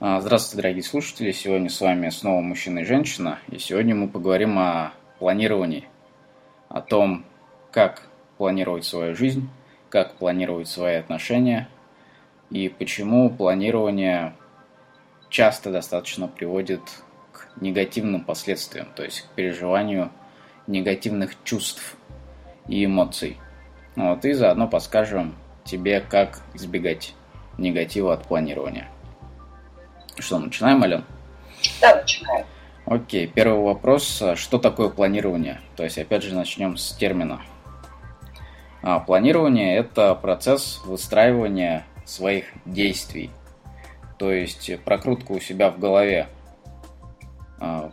А, здравствуйте, дорогие слушатели! Сегодня с вами снова мужчина и женщина, и сегодня мы поговорим о планировании, о том, как планировать свою жизнь, как планировать свои отношения и почему планирование часто достаточно приводит к негативным последствиям, то есть к переживанию негативных чувств и эмоций. Вот, и заодно подскажем тебе, как избегать негатива от планирования. Что, начинаем, Ален? Да, начинаем. Окей, первый вопрос. Что такое планирование? То есть, опять же, начнем с термина. А, планирование – это процесс выстраивания своих действий. То есть, прокрутка у себя в голове а,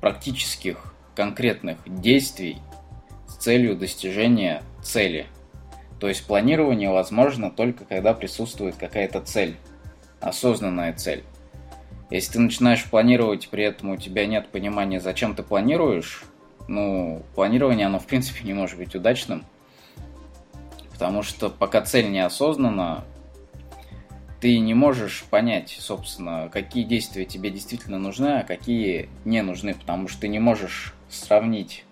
практических конкретных действий с целью достижения цели. То есть планирование возможно только когда присутствует какая-то цель, осознанная цель. Если ты начинаешь планировать, при этом у тебя нет понимания, зачем ты планируешь, ну, планирование, оно в принципе не может быть удачным, потому что пока цель не осознана, ты не можешь понять, собственно, какие действия тебе действительно нужны, а какие не нужны, потому что ты не можешь сравнить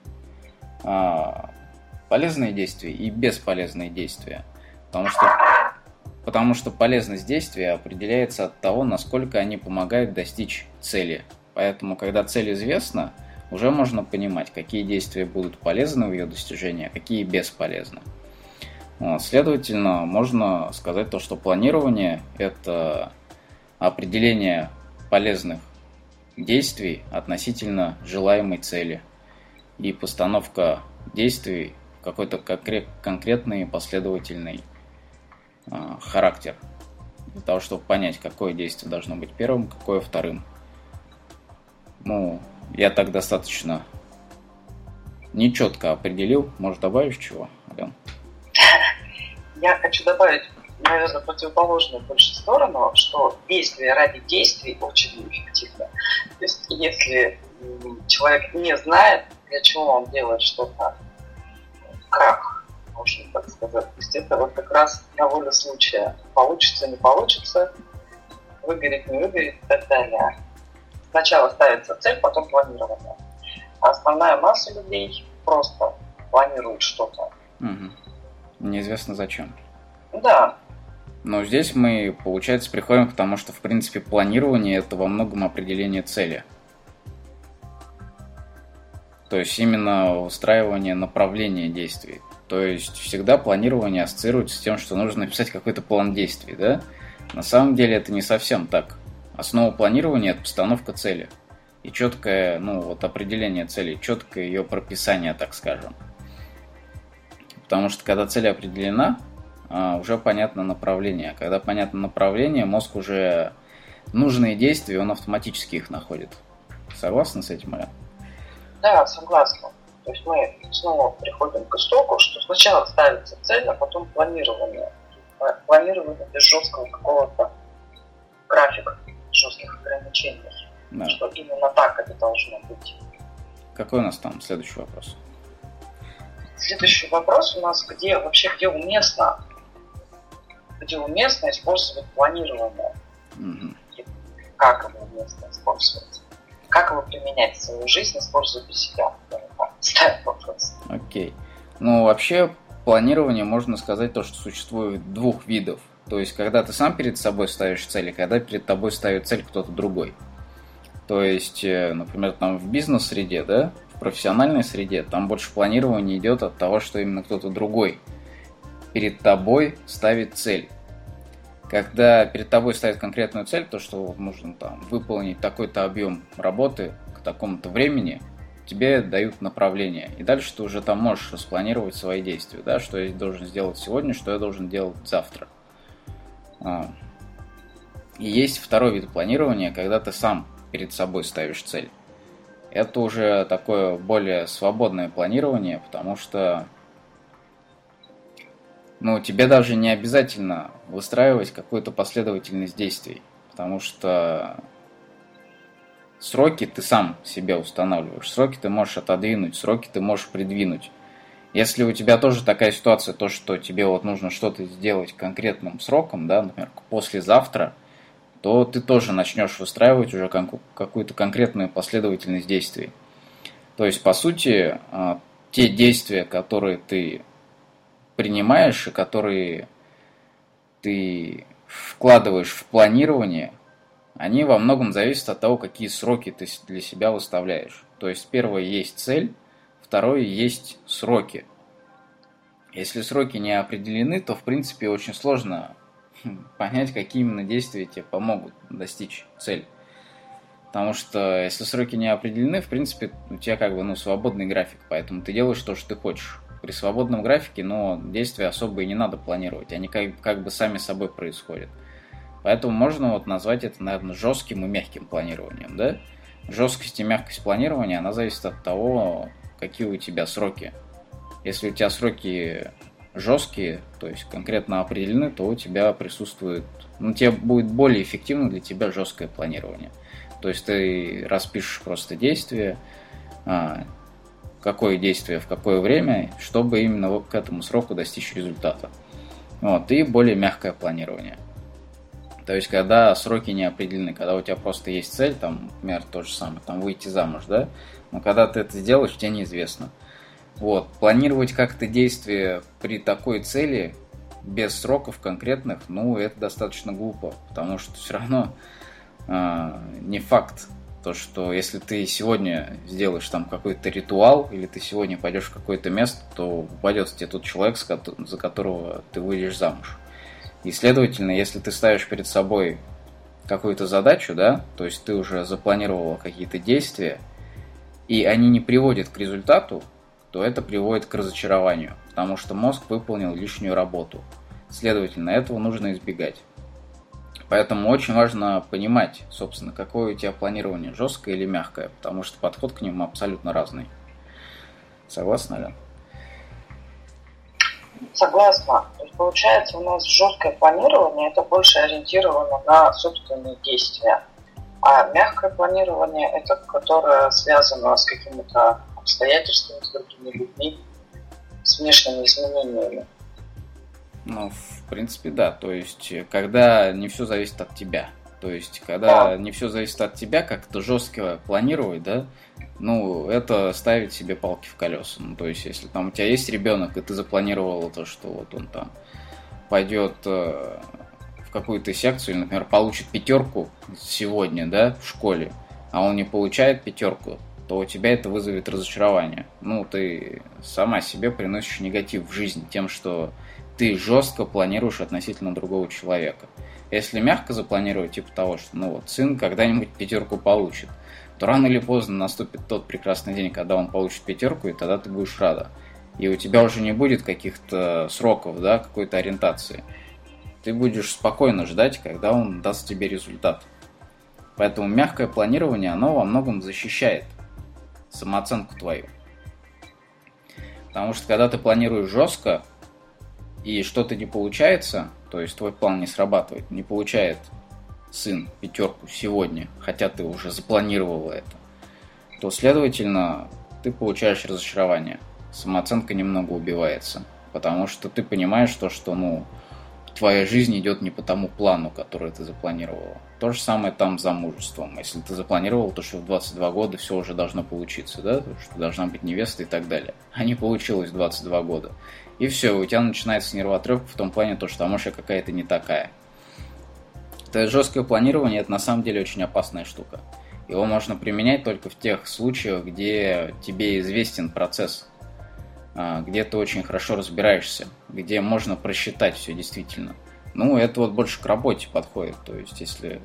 а, полезные действия и бесполезные действия. Потому что, потому что полезность действия определяется от того, насколько они помогают достичь цели. Поэтому, когда цель известна, уже можно понимать, какие действия будут полезны в ее достижении, а какие бесполезны. Следовательно, можно сказать то, что планирование – это определение полезных действий относительно желаемой цели и постановка действий в какой-то конкретный последовательный а, характер для того, чтобы понять, какое действие должно быть первым, какое вторым. Ну, я так достаточно нечетко определил. Может, добавишь чего, Ален? Я хочу добавить, наверное, противоположную больше сторону, что действие ради действий очень неэффективно. То есть, если человек не знает, для чего он делает что-то, как, можно так сказать, то есть это вот как раз на волю случая. Получится, не получится, выгорит, не выгорит и так далее. Сначала ставится цель, потом планирование. А основная масса людей просто планирует что-то. Угу неизвестно зачем. Да. Но здесь мы, получается, приходим к тому, что, в принципе, планирование – это во многом определение цели. То есть именно устраивание направления действий. То есть всегда планирование ассоциируется с тем, что нужно написать какой-то план действий, да? На самом деле это не совсем так. Основа планирования – это постановка цели. И четкое, ну, вот определение цели, четкое ее прописание, так скажем. Потому что когда цель определена, а, уже понятно направление. Когда понятно направление, мозг уже нужные действия, он автоматически их находит. Согласна с этим, Аля? Да, согласна. То есть мы снова приходим к истоку, что сначала ставится цель, а потом планирование. Планирование без жесткого какого-то графика, жестких ограничений. Да. Что именно так это должно быть. Какой у нас там следующий вопрос? Следующий вопрос у нас, где вообще, где уместно, где уместно использовать планирование. Угу. Как его уместно использовать? Как его применять в свою жизнь, используя для себя? Ставь вопрос. Окей. Ну, вообще, планирование можно сказать то, что существует двух видов. То есть, когда ты сам перед собой ставишь цели, когда перед тобой ставит цель кто-то другой. То есть, э, например, там в бизнес-среде, да, в профессиональной среде, там больше планирование идет от того, что именно кто-то другой перед тобой ставит цель. Когда перед тобой ставят конкретную цель, то, что нужно там выполнить такой-то объем работы к такому-то времени, тебе дают направление. И дальше ты уже там можешь распланировать свои действия, да, что я должен сделать сегодня, что я должен делать завтра. А. И есть второй вид планирования, когда ты сам перед собой ставишь цель это уже такое более свободное планирование, потому что ну, тебе даже не обязательно выстраивать какую-то последовательность действий, потому что сроки ты сам себе устанавливаешь, сроки ты можешь отодвинуть, сроки ты можешь придвинуть. Если у тебя тоже такая ситуация, то, что тебе вот нужно что-то сделать конкретным сроком, да, например, послезавтра, то ты тоже начнешь выстраивать уже какую-то конкретную последовательность действий. То есть, по сути, а, те действия, которые ты принимаешь и которые ты вкладываешь в планирование, они во многом зависят от того, какие сроки ты для себя выставляешь. То есть первое есть цель, второе есть сроки. Если сроки не определены, то в принципе очень сложно хм, понять, какие именно действия тебе помогут достичь цель. Потому что если сроки не определены, в принципе, у тебя как бы ну, свободный график, поэтому ты делаешь то, что ты хочешь. При свободном графике, но действия особо и не надо планировать, они как, как бы сами собой происходят. Поэтому можно вот назвать это, наверное, жестким и мягким планированием, да? Жесткость и мягкость планирования, она зависит от того, какие у тебя сроки. Если у тебя сроки жесткие, то есть конкретно определены, то у тебя присутствует, ну, тебе будет более эффективно для тебя жесткое планирование. То есть ты распишешь просто действие, а, какое действие в какое время, чтобы именно к этому сроку достичь результата. Вот, и более мягкое планирование. То есть, когда сроки не определены, когда у тебя просто есть цель, там, например, то же самое, там, выйти замуж, да, но когда ты это сделаешь, тебе неизвестно. Вот, планировать как-то действие при такой цели без сроков конкретных, ну, это достаточно глупо, потому что все равно э, не факт, то, что если ты сегодня сделаешь там какой-то ритуал, или ты сегодня пойдешь в какое-то место, то упадет тебе тот человек, за которого ты выйдешь замуж. И, следовательно, если ты ставишь перед собой какую-то задачу, да, то есть ты уже запланировал какие-то действия, и они не приводят к результату, то это приводит к разочарованию, потому что мозг выполнил лишнюю работу. Следовательно, этого нужно избегать. Поэтому очень важно понимать, собственно, какое у тебя планирование, жесткое или мягкое, потому что подход к ним абсолютно разный. Согласна, Лен? Согласна. Получается, у нас жесткое планирование это больше ориентировано на собственные действия. А мягкое планирование это которое связано с какими-то обстоятельствами, с другими людьми, с внешними изменениями. Ну, в принципе, да. То есть, когда не все зависит от тебя. То есть, когда да. не все зависит от тебя, как-то жестко планировать, да, ну, это ставить себе палки в колеса. Ну, то есть, если там у тебя есть ребенок, и ты запланировал то, что вот он там пойдет э, в какую-то секцию, например, получит пятерку сегодня, да, в школе, а он не получает пятерку, то у тебя это вызовет разочарование. Ну, ты сама себе приносишь негатив в жизнь тем, что ты жестко планируешь относительно другого человека. Если мягко запланировать, типа того, что ну вот сын когда-нибудь пятерку получит, то рано или поздно наступит тот прекрасный день, когда он получит пятерку, и тогда ты будешь рада. И у тебя уже не будет каких-то сроков, да, какой-то ориентации. Ты будешь спокойно ждать, когда он даст тебе результат. Поэтому мягкое планирование, оно во многом защищает самооценку твою. Потому что когда ты планируешь жестко, и что-то не получается, то есть твой план не срабатывает, не получает сын пятерку сегодня, хотя ты уже запланировал это, то, следовательно, ты получаешь разочарование. Самооценка немного убивается, потому что ты понимаешь то, что, ну, твоя жизнь идет не по тому плану, который ты запланировал. То же самое там с замужеством. Если ты запланировал то, что в 22 года все уже должно получиться, да, что должна быть невеста и так далее. А не получилось в 22 года. И все, у тебя начинается нервотрепка в том плане, то, что а может какая-то не такая. Это жесткое планирование, это на самом деле очень опасная штука. Его можно применять только в тех случаях, где тебе известен процесс, где ты очень хорошо разбираешься, где можно просчитать все действительно. Ну, это вот больше к работе подходит. То есть, если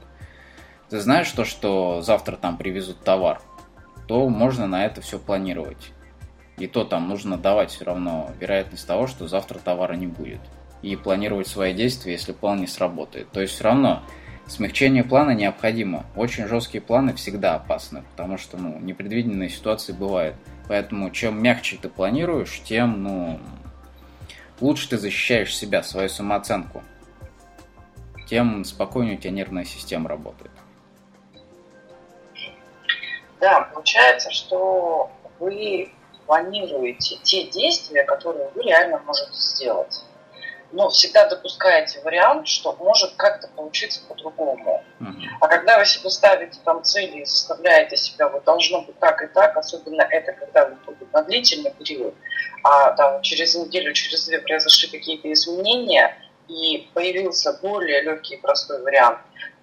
ты знаешь то, что завтра там привезут товар, то можно на это все планировать. И то там нужно давать все равно вероятность того, что завтра товара не будет. И планировать свои действия, если план не сработает. То есть все равно смягчение плана необходимо. Очень жесткие планы всегда опасны, потому что ну, непредвиденные ситуации бывают. Поэтому чем мягче ты планируешь, тем ну, лучше ты защищаешь себя, свою самооценку. Тем спокойнее у тебя нервная система работает. Да, получается, что вы планируете те действия, которые вы реально можете сделать. Но всегда допускаете вариант, что может как-то получиться по-другому. Uh-huh. А когда вы себе ставите там цели и заставляете себя, вот должно быть так и так, особенно это, когда вы будет на длительный период, а там через неделю, через две произошли какие-то изменения, и появился более легкий и простой вариант,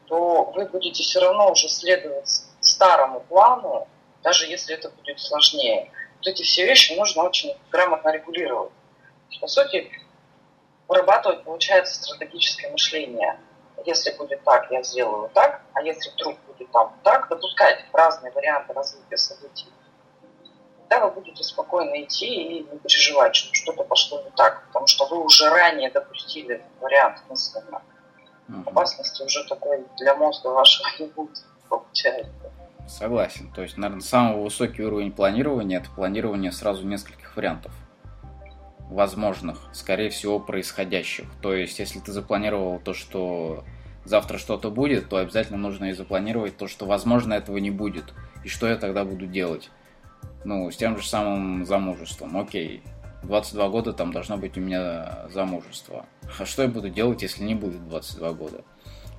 то вы будете все равно уже следовать старому плану, даже если это будет сложнее. Вот эти все вещи нужно очень грамотно регулировать. По сути, вырабатывать, получается, стратегическое мышление. Если будет так, я сделаю так, а если вдруг будет там так, допускать разные варианты развития событий. Тогда вы будете спокойно идти и не переживать, что что-то пошло не так, потому что вы уже ранее допустили этот вариант мысленно. Угу. Опасности уже такой для мозга вашего не будет, получается. Согласен. То есть, наверное, самый высокий уровень планирования – это планирование сразу нескольких вариантов возможных, скорее всего, происходящих. То есть, если ты запланировал то, что завтра что-то будет, то обязательно нужно и запланировать то, что, возможно, этого не будет. И что я тогда буду делать? Ну, с тем же самым замужеством. Окей, 22 года там должно быть у меня замужество. А что я буду делать, если не будет 22 года?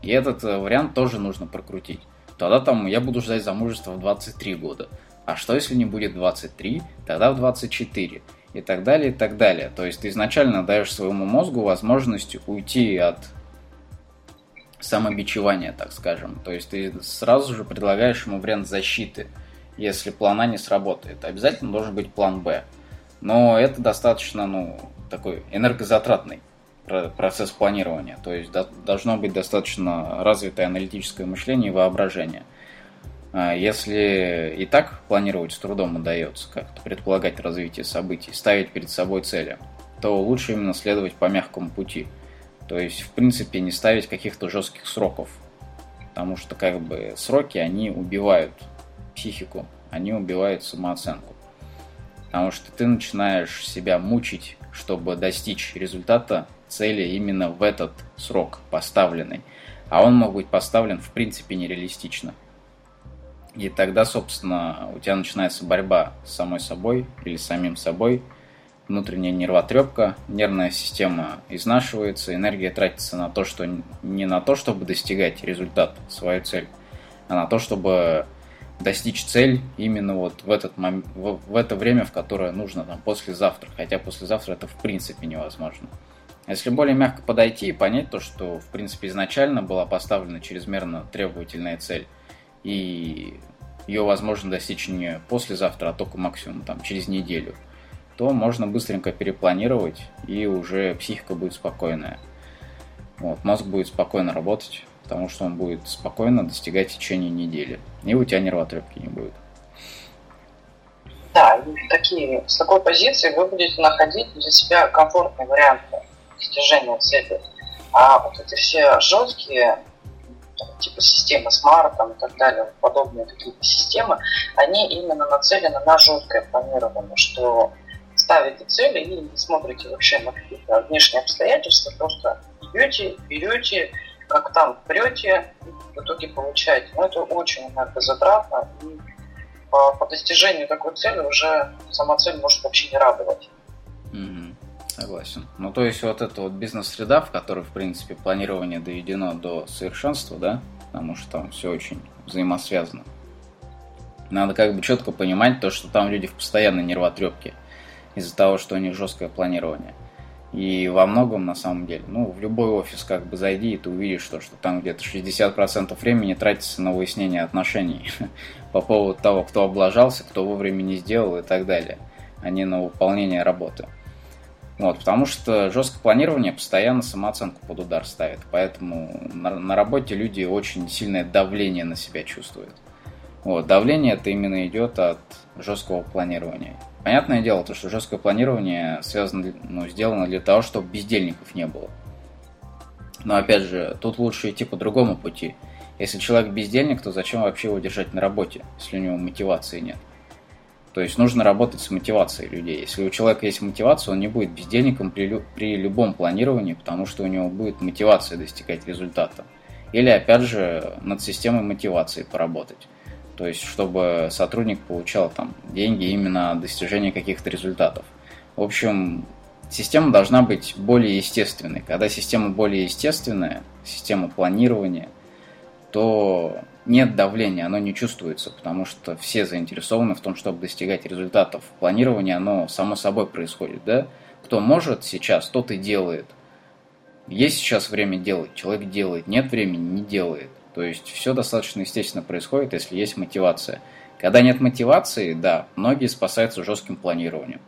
И этот э, вариант тоже нужно прокрутить. Тогда там я буду ждать замужества в 23 года. А что если не будет 23, тогда в 24 и так далее, и так далее. То есть ты изначально даешь своему мозгу возможность уйти от самобичевания, так скажем. То есть ты сразу же предлагаешь ему вариант защиты, если план А не сработает. Обязательно должен быть план Б. Но это достаточно, ну, такой энергозатратный процесс планирования. То есть должно быть достаточно развитое аналитическое мышление и воображение – если и так планировать с трудом удается, как-то предполагать развитие событий, ставить перед собой цели, то лучше именно следовать по мягкому пути. То есть, в принципе, не ставить каких-то жестких сроков. Потому что, как бы, сроки, они убивают психику, они убивают самооценку. Потому что ты начинаешь себя мучить, чтобы достичь результата цели именно в этот срок поставленный. А он мог быть поставлен, в принципе, нереалистично. И тогда, собственно, у тебя начинается борьба с самой собой или самим собой, внутренняя нервотрепка, нервная система изнашивается, энергия тратится на то, что не на то, чтобы достигать результат, свою цель, а на то, чтобы достичь цель именно вот в, этот мом... в, в это время, в которое нужно, там, послезавтра. Хотя послезавтра это в принципе невозможно. Если более мягко подойти и понять то, что в принципе изначально была поставлена чрезмерно требовательная цель, и ее возможно достичь не послезавтра, а только максимум там, через неделю, то можно быстренько перепланировать, и уже психика будет спокойная. Вот, мозг будет спокойно работать, потому что он будет спокойно достигать течение недели. И у тебя нервотрепки не будет. Да, такие, с такой позиции вы будете находить для себя комфортные варианты достижения цели. А вот эти все жесткие типа системы Smart там, и так далее, подобные какие-то системы, они именно нацелены на жесткое планирование, что ставите цели и не смотрите вообще на какие-то внешние обстоятельства, просто идете, берете, как там прете, в итоге получаете. Но это очень энергозатратно, и по, по достижению такой цели уже сама цель может вообще не радовать. Согласен. Ну, то есть вот эта вот бизнес-среда, в которой, в принципе, планирование доведено до совершенства, да, потому что там все очень взаимосвязано. Надо как бы четко понимать то, что там люди в постоянной нервотрепке из-за того, что у них жесткое планирование. И во многом, на самом деле, ну, в любой офис как бы зайди, и ты увидишь то, что там где-то 60% времени тратится на выяснение отношений по поводу того, кто облажался, кто вовремя не сделал и так далее, а не на выполнение работы. Вот, потому что жесткое планирование постоянно самооценку под удар ставит. Поэтому на, на работе люди очень сильное давление на себя чувствуют. Вот, давление это именно идет от жесткого планирования. Понятное дело, то, что жесткое планирование связано, ну, сделано для того, чтобы бездельников не было. Но опять же, тут лучше идти по другому пути. Если человек бездельник, то зачем вообще его держать на работе, если у него мотивации нет? То есть нужно работать с мотивацией людей. Если у человека есть мотивация, он не будет бездельником при, при любом планировании, потому что у него будет мотивация достигать результата. Или, опять же, над системой мотивации поработать. То есть, чтобы сотрудник получал там деньги именно на достижение каких-то результатов. В общем, система должна быть более естественной. Когда система более естественная, система планирования, то нет давления, оно не чувствуется, потому что все заинтересованы в том, чтобы достигать результатов. Планирование, оно само собой происходит, да? Кто может сейчас, тот и делает. Есть сейчас время делать, человек делает, нет времени, не делает. То есть все достаточно естественно происходит, если есть мотивация. Когда нет мотивации, да, многие спасаются жестким планированием.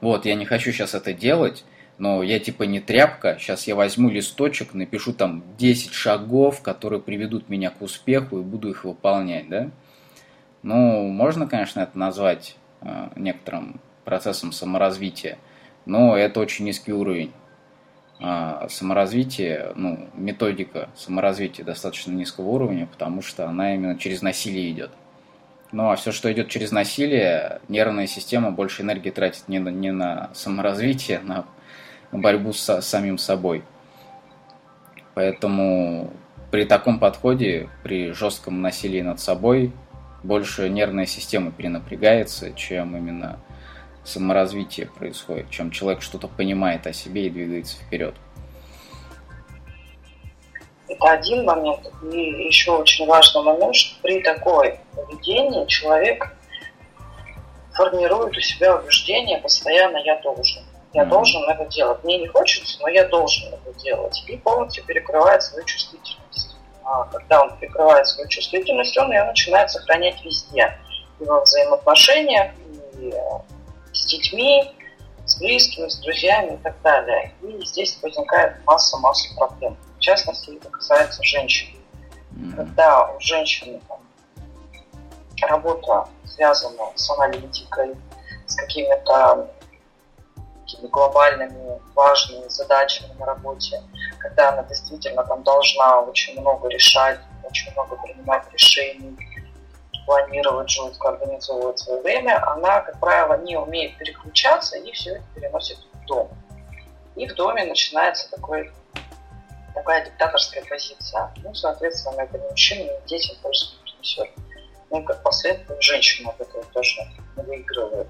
Вот, я не хочу сейчас это делать, но я типа не тряпка, сейчас я возьму листочек, напишу там 10 шагов, которые приведут меня к успеху и буду их выполнять, да? Ну, можно, конечно, это назвать э, некоторым процессом саморазвития, но это очень низкий уровень э, саморазвития, ну, методика саморазвития достаточно низкого уровня, потому что она именно через насилие идет. Ну а все, что идет через насилие, нервная система больше энергии тратит не на, не на саморазвитие, а на борьбу с самим собой. Поэтому при таком подходе, при жестком насилии над собой, больше нервная система перенапрягается, чем именно саморазвитие происходит, чем человек что-то понимает о себе и двигается вперед. Это один момент. И еще очень важный момент, что при такой поведении человек формирует у себя убеждение постоянно «я должен». Я должен это делать. Мне не хочется, но я должен это делать. И полностью перекрывает свою чувствительность. А когда он перекрывает свою чувствительность, он ее начинает сохранять везде. И во взаимоотношениях, и э, с детьми, с близкими, с друзьями и так далее. И здесь возникает масса-масса проблем. В частности, это касается женщин. Когда у женщины там, работа связана с аналитикой, с какими-то такими глобальными, важными задачами на работе, когда она действительно там должна очень много решать, очень много принимать решений, планировать жестко, организовывать свое время, она, как правило, не умеет переключаться и все это переносит в дом. И в доме начинается такой, такая диктаторская позиция. Ну, соответственно, это ни мужчинам, ни детям пользу не принесет. Ну как последствие женщина от этого тоже выигрывает.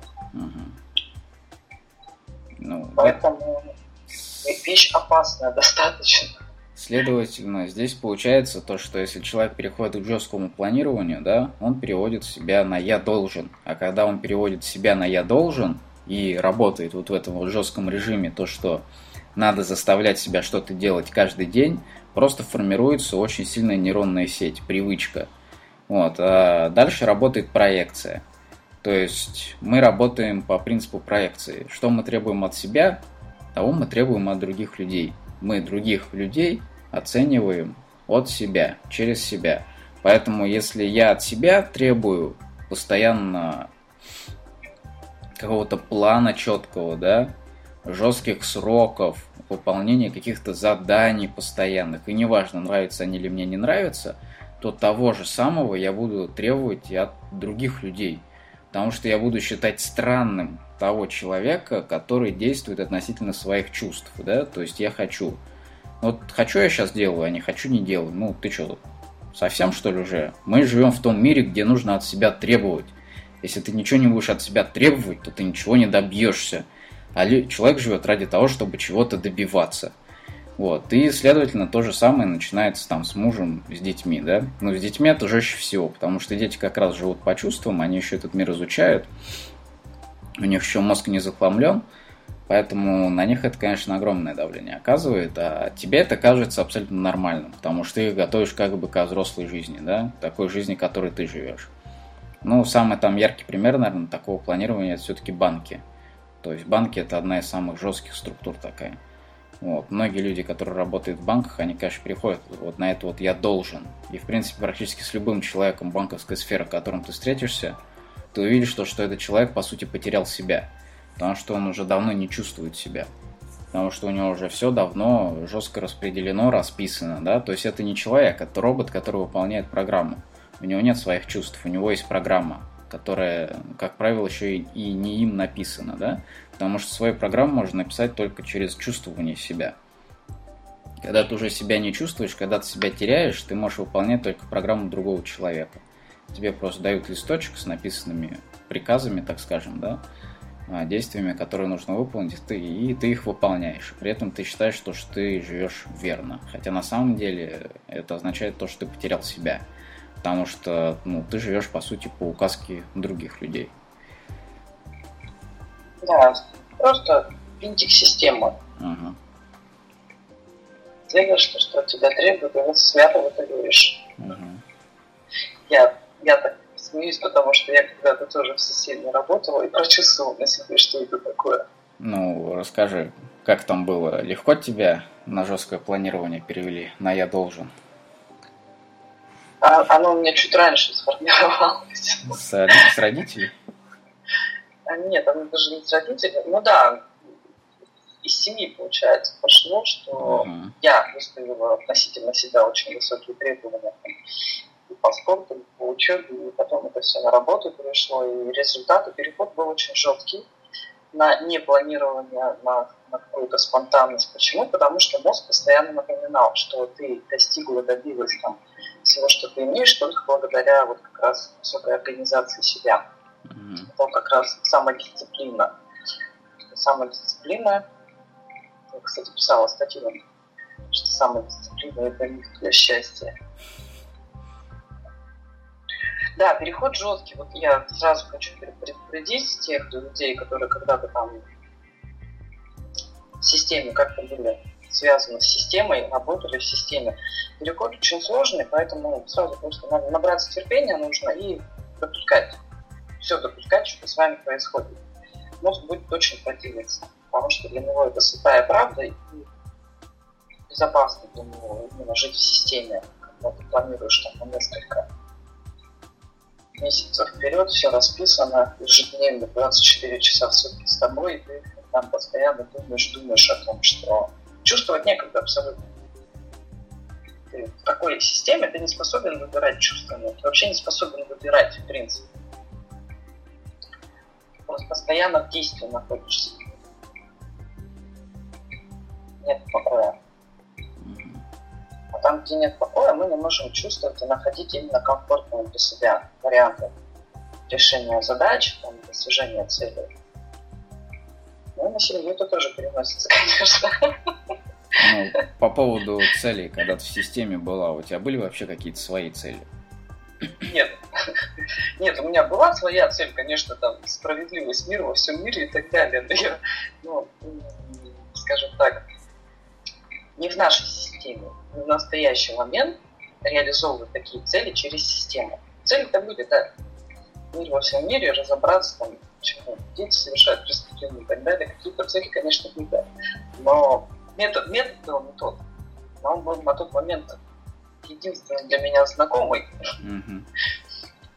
Ну, Поэтому это... вещь опасная достаточно. Следовательно, здесь получается то, что если человек переходит к жесткому планированию, да, он переводит себя на «я должен». А когда он переводит себя на «я должен» и работает вот в этом вот жестком режиме, то, что надо заставлять себя что-то делать каждый день, просто формируется очень сильная нейронная сеть, привычка – вот. А дальше работает проекция. То есть мы работаем по принципу проекции. Что мы требуем от себя, того мы требуем от других людей. Мы других людей оцениваем от себя, через себя. Поэтому если я от себя требую постоянно какого-то плана четкого, да, жестких сроков, выполнения каких-то заданий постоянных, и неважно, нравятся они или мне не нравятся – то того же самого я буду требовать и от других людей. Потому что я буду считать странным того человека, который действует относительно своих чувств, да, то есть я хочу. Вот хочу я сейчас делаю, а не хочу не делаю. Ну, ты что, совсем что ли уже? Мы живем в том мире, где нужно от себя требовать. Если ты ничего не будешь от себя требовать, то ты ничего не добьешься. А человек живет ради того, чтобы чего-то добиваться. Вот. И, следовательно, то же самое начинается там с мужем, с детьми, да. Но с детьми это жестче всего, потому что дети как раз живут по чувствам, они еще этот мир изучают, у них еще мозг не захламлен, поэтому на них это, конечно, огромное давление оказывает, а тебе это кажется абсолютно нормальным, потому что ты их готовишь как бы к взрослой жизни, да, такой жизни, которой ты живешь. Ну, самый там яркий пример, наверное, такого планирования это все-таки банки. То есть банки это одна из самых жестких структур такая. Вот. Многие люди, которые работают в банках, они, конечно, приходят вот на это вот «я должен». И, в принципе, практически с любым человеком банковской сферы, которым ты встретишься, ты увидишь то, что этот человек, по сути, потерял себя. Потому что он уже давно не чувствует себя. Потому что у него уже все давно жестко распределено, расписано, да. То есть это не человек, это робот, который выполняет программу. У него нет своих чувств, у него есть программа, которая, как правило, еще и не им написана, да потому что свою программу можно написать только через чувствование себя. Когда ты уже себя не чувствуешь, когда ты себя теряешь, ты можешь выполнять только программу другого человека. Тебе просто дают листочек с написанными приказами, так скажем, да, а, действиями, которые нужно выполнить, ты, и ты их выполняешь. При этом ты считаешь, что, что ты живешь верно. Хотя на самом деле это означает то, что ты потерял себя. Потому что ну, ты живешь, по сути, по указке других людей. Да, просто винтик системы. Ага. Делаешь то, что от тебя требует, и вот свято это говоришь. Ага. Я, я так смеюсь, потому что я когда-то тоже в системе работала и прочувствовала на себе, что это такое. Ну, расскажи, как там было? Легко тебя на жесткое планирование перевели? На я должен? А, оно у меня чуть раньше сформировалось. С, с родителей? А, нет, оно даже не с родителей. Ну да, из семьи, получается, пошло, что uh-huh. я выставила относительно себя очень высокие требования и по спорту, и по учебе, и потом это все на работу перешло, и результаты, переход был очень жесткий на непланирование, на, на какую-то спонтанность. Почему? Потому что мозг постоянно напоминал, что ты достигла, добилась там, всего, что ты имеешь, только благодаря вот как раз высокой организации себя. Mm-hmm. Это как раз самодисциплина. Самодисциплина. Я, кстати, писала статью, что самодисциплина – это миф для счастья. Да, переход жесткий. Вот я сразу хочу предупредить тех людей, которые когда-то там в системе как-то были связаны с системой, работали в системе. Переход очень сложный, поэтому сразу просто надо набраться терпения нужно и допускать. Все допускать, что с вами происходит. Мозг будет очень противиться, потому что для него это святая правда и безопасно для него именно жить в системе, когда ты планируешь там на несколько месяцев вперед, все расписано, ежедневно 24 часа в сутки с тобой, и ты там постоянно думаешь, думаешь о том, что чувствовать некогда абсолютно. Ты в такой системе ты не способен выбирать чувства, ты вообще не способен выбирать в принципе. Просто постоянно в действии находишься. Нет покоя. А там, где нет покоя, мы не можем чувствовать и находить именно комфортные для себя варианты решения задач, там, достижения целей. Ну, на семью это тоже переносится, конечно. Ну, по поводу целей, когда ты в системе была, у тебя были вообще какие-то свои цели? Нет. Нет, у меня была своя цель, конечно, там, справедливость мира во всем мире и так далее. Но я, ну, скажем так, не в нашей системе в настоящий момент реализовывать такие цели через систему. Цель это будет да, мир во всем мире, разобраться там, почему дети совершают преступления и так далее. Какие-то цели, конечно, были. Но метод, метод был не тот. Но он был на тот момент единственный для меня знакомый. Mm-hmm.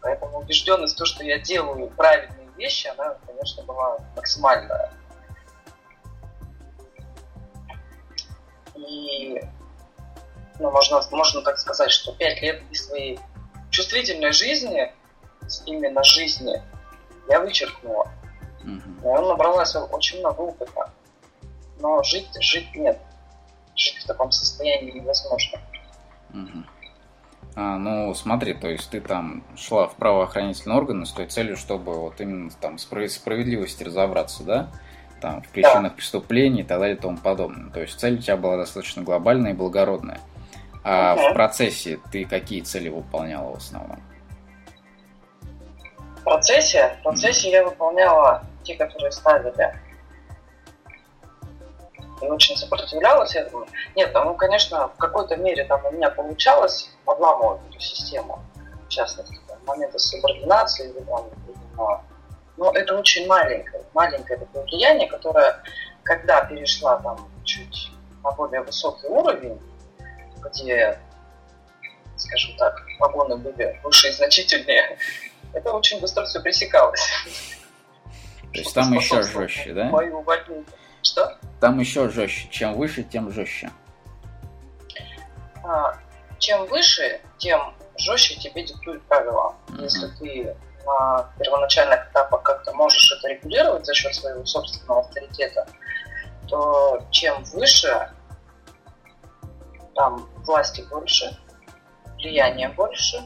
Поэтому убежденность в том, что я делаю правильные вещи, она, конечно, была максимальная. И ну, можно, можно так сказать, что пять лет из своей чувствительной жизни, именно жизни, я вычеркнула. Mm-hmm. И он набралась очень много опыта. Но жить, жить нет. Жить в таком состоянии невозможно. Mm-hmm. А, ну, смотри, то есть ты там шла в правоохранительные органы с той целью, чтобы вот именно там справедливости разобраться, да? Там, в причинах да. преступлений и так далее и тому подобное. То есть цель у тебя была достаточно глобальная и благородная. А угу. в процессе ты какие цели выполняла в основном? Процессе? В процессе я выполняла те, которые ставили. И очень сопротивлялась этому. Нет, ну, конечно, в какой-то мере там у меня получалось обламывать эту систему. В частности, там, моменты субординации или там, но это очень маленькое, маленькое такое влияние, которое, когда перешла там чуть на более высокий уровень, где, скажем так, вагоны были выше и значительнее, это очень быстро все пресекалось. То есть там еще жестче, да? Что? Там еще жестче. Чем выше, тем жестче. А, чем выше, тем жестче тебе диктуют правила. Если ты на первоначальных этапах как-то можешь это регулировать за счет своего собственного авторитета, то чем выше, там власти больше, влияния больше,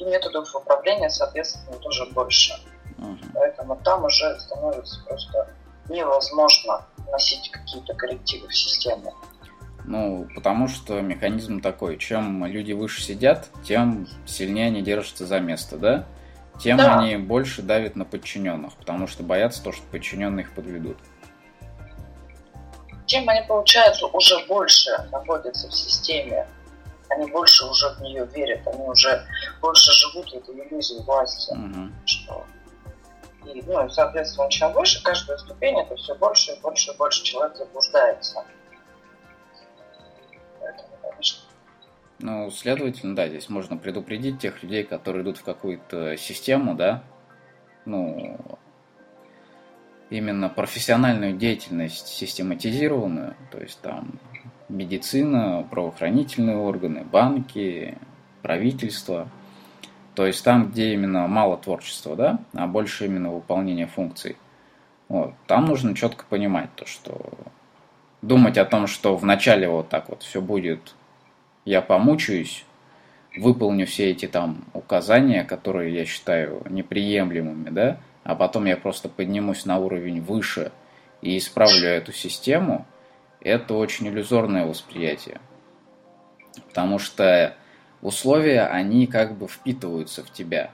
и методов управления, соответственно, тоже больше. Угу. Поэтому там уже становится просто невозможно вносить какие-то коррективы в систему. Ну, потому что механизм такой, чем люди выше сидят, тем сильнее они держатся за место, да? Тем да. они больше давят на подчиненных, потому что боятся то, что подчиненные их подведут. Тем они, получается, уже больше находятся в системе, они больше уже в нее верят, они уже больше живут в этой иллюзии власти, угу. что и, ну, и, соответственно, чем выше каждая ступень, это все больше и больше и больше человек заблуждается. Ну, следовательно, да, здесь можно предупредить тех людей, которые идут в какую-то систему, да, ну, именно профессиональную деятельность систематизированную, то есть там медицина, правоохранительные органы, банки, правительство, то есть там, где именно мало творчества, да, а больше именно выполнения функций. Вот. Там нужно четко понимать то, что думать о том, что вначале вот так вот все будет я помучаюсь, выполню все эти там указания, которые я считаю неприемлемыми, да, а потом я просто поднимусь на уровень выше и исправлю эту систему, это очень иллюзорное восприятие. Потому что условия, они как бы впитываются в тебя.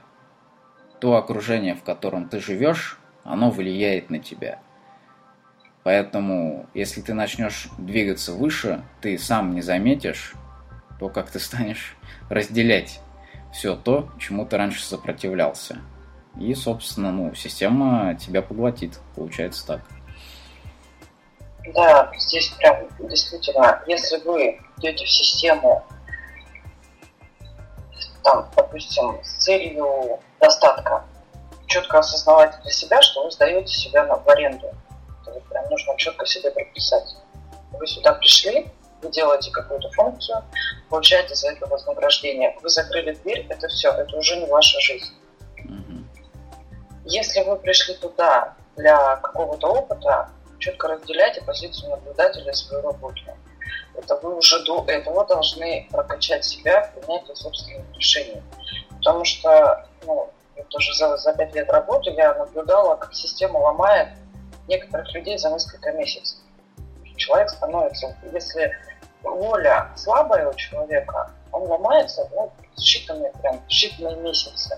То окружение, в котором ты живешь, оно влияет на тебя. Поэтому, если ты начнешь двигаться выше, ты сам не заметишь, то, как ты станешь разделять все то, чему ты раньше сопротивлялся. И, собственно, ну, система тебя поглотит, получается так. Да, здесь прям действительно, если вы идете в систему, там, допустим, с целью достатка, четко осознавать для себя, что вы сдаете себя на, в аренду. Это прям нужно четко себе прописать. Вы сюда пришли, вы делаете какую-то функцию, получаете за это вознаграждение. Вы закрыли дверь, это все, это уже не ваша жизнь. Если вы пришли туда для какого-то опыта, четко разделяйте позицию наблюдателя и свою работу. Это вы уже до этого должны прокачать себя в принятии собственных решений. Потому что ну, тоже за, за пять лет работы я наблюдала, как система ломает некоторых людей за несколько месяцев. Человек становится, если воля слабая у человека, он ломается ну, считанные, прям, считанные месяцы.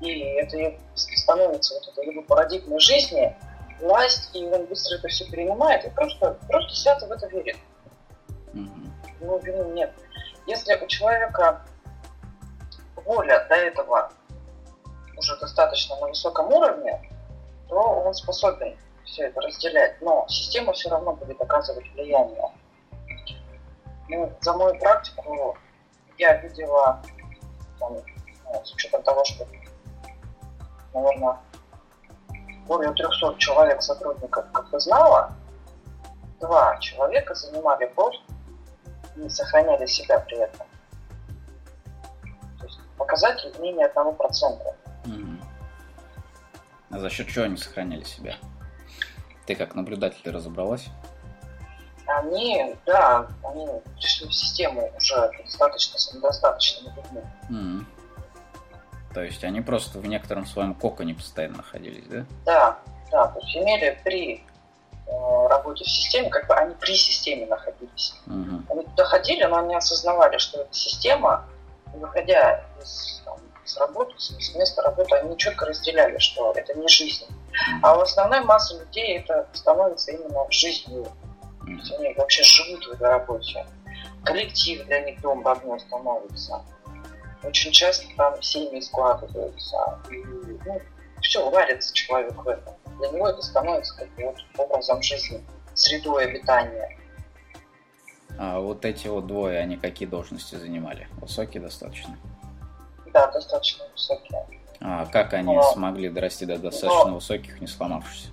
И это становится вот этой его парадигмой жизни, власть, и он быстро это все перенимает и просто, просто свято в это верит. Mm-hmm. Его вины нет. Если у человека воля до этого уже достаточно на высоком уровне, то он способен все это разделять. Но система все равно будет оказывать влияние. Ну, за мою практику я видела, там, ну, с учетом того, что, наверное, более 300 человек сотрудников знала, два человека занимали пост и сохраняли себя при этом. То есть показатель менее одного процента. А за счет чего они сохраняли себя? Ты как наблюдатель разобралась? они, да, они пришли в систему уже достаточно самодостаточными людьми. Mm-hmm. То есть они просто в некотором своем коконе постоянно находились, да? Да, да, то есть имели при э, работе в системе, как бы они при системе находились. Mm-hmm. Они туда ходили, но они осознавали, что это система, выходя из, там, с работы, с места работы, они четко разделяли, что это не жизнь. А у основной массы людей это становится именно жизнью есть они вообще живут в этой работе. Коллектив для них дом родной становится. Очень часто там семьи складываются. И, ну, все, варится человек в этом. Для него это становится как бы вот образом жизни, средой обитания. А вот эти вот двое, они какие должности занимали? Высокие достаточно? Да, достаточно высокие. А как они но, смогли дорасти до достаточно но, высоких, не сломавшись?